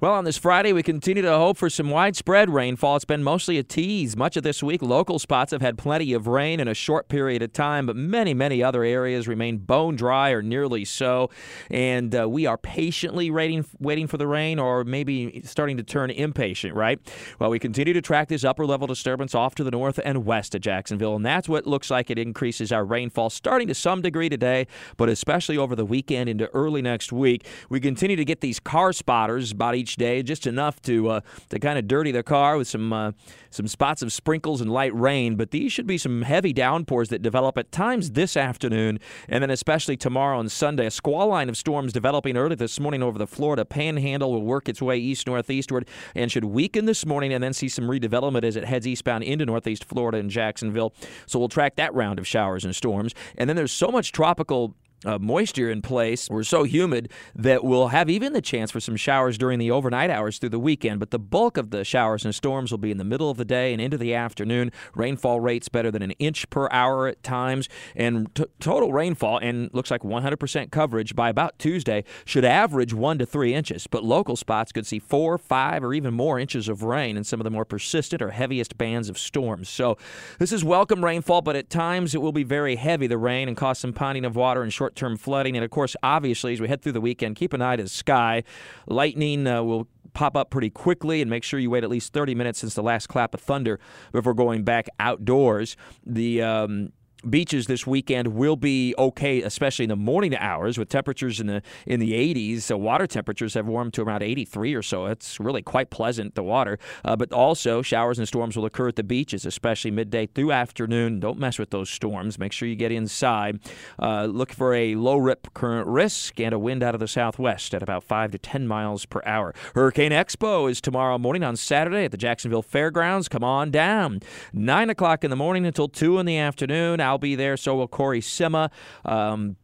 Well, on this Friday, we continue to hope for some widespread rainfall. It's been mostly a tease much of this week. Local spots have had plenty of rain in a short period of time, but many, many other areas remain bone dry or nearly so. And uh, we are patiently waiting, waiting for the rain or maybe starting to turn impatient, right? Well, we continue to track this upper level disturbance off to the north and west of Jacksonville, and that's what looks like it increases our rainfall starting to some degree today, but especially over the weekend into early next week. We continue to get these car spotters about each day, just enough to uh, to kind of dirty the car with some uh, some spots of sprinkles and light rain. But these should be some heavy downpours that develop at times this afternoon, and then especially tomorrow and Sunday. A squall line of storms developing early this morning over the Florida Panhandle will work its way east northeastward and should weaken this morning, and then see some redevelopment as it heads eastbound into northeast Florida and Jacksonville. So we'll track that round of showers and storms. And then there's so much tropical uh, moisture in place. We're so humid that we'll have even the chance for some showers during the overnight hours through the weekend. But the bulk of the showers and storms will be in the middle of the day and into the afternoon. Rainfall rates better than an inch per hour at times, and t- total rainfall and looks like 100% coverage by about Tuesday should average one to three inches. But local spots could see four, five, or even more inches of rain in some of the more persistent or heaviest bands of storms. So this is welcome rainfall, but at times it will be very heavy. The rain and cause some ponding of water and short short term flooding. And of course, obviously, as we head through the weekend, keep an eye to the sky. Lightning uh, will pop up pretty quickly and make sure you wait at least 30 minutes since the last clap of thunder before going back outdoors. The um, beaches this weekend will be okay, especially in the morning hours with temperatures in the in the 80s. So water temperatures have warmed to around 83 or so. It's really quite pleasant the water. Uh, but also showers and storms will occur at the beaches, especially midday through afternoon. Don't mess with those storms. Make sure you get inside. Uh, look for a low rip current risk and a wind out of the southwest at about 5 to 10 miles per hour. Hurricane Expo is tomorrow morning on Saturday at the Jacksonville Fairgrounds. Come on down. 9 o'clock in the morning until 2 in the afternoon. I'll be there. So will Corey Sima. Um,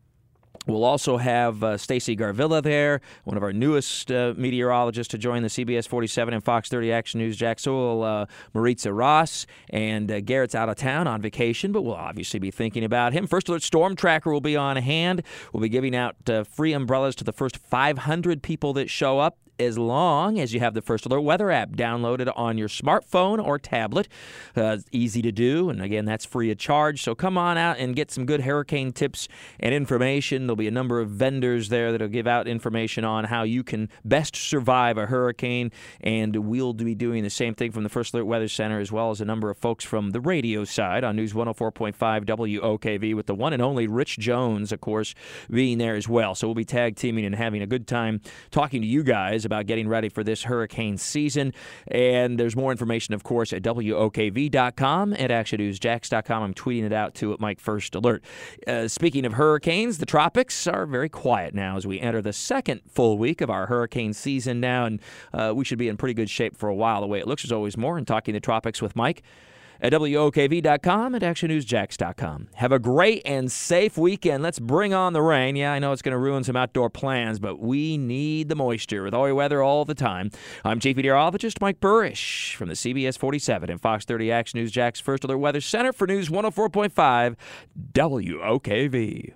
We'll also have uh, Stacy Garvilla there, one of our newest uh, meteorologists to join the CBS 47 and Fox 30 Action News. Jack Sewell, uh, Maritza Ross, and uh, Garrett's out of town on vacation, but we'll obviously be thinking about him. First Alert Storm Tracker will be on hand. We'll be giving out uh, free umbrellas to the first 500 people that show up as long as you have the First Alert Weather app downloaded on your smartphone or tablet. Uh, easy to do, and again, that's free of charge. So come on out and get some good hurricane tips and information. There'll be a number of vendors there that'll give out information on how you can best survive a hurricane, and we'll be doing the same thing from the First Alert Weather Center as well as a number of folks from the radio side on News 104.5 WOKV with the one and only Rich Jones, of course, being there as well. So we'll be tag teaming and having a good time talking to you guys about getting ready for this hurricane season. And there's more information, of course, at WOKV.com and ActionNewsJax.com. I'm tweeting it out to at Mike First Alert. Uh, speaking of hurricanes, the tropics are very quiet now as we enter the second full week of our hurricane season now, and uh, we should be in pretty good shape for a while. The way it looks is always more. And talking the tropics with Mike at WOKV.com and ActionNewsJax.com. Have a great and safe weekend. Let's bring on the rain. Yeah, I know it's going to ruin some outdoor plans, but we need the moisture with all your weather all the time. I'm Chief Meteorologist Mike Buresh from the CBS 47 and Fox 30 Action News Jax First Alert Weather Center for News 104.5 WOKV.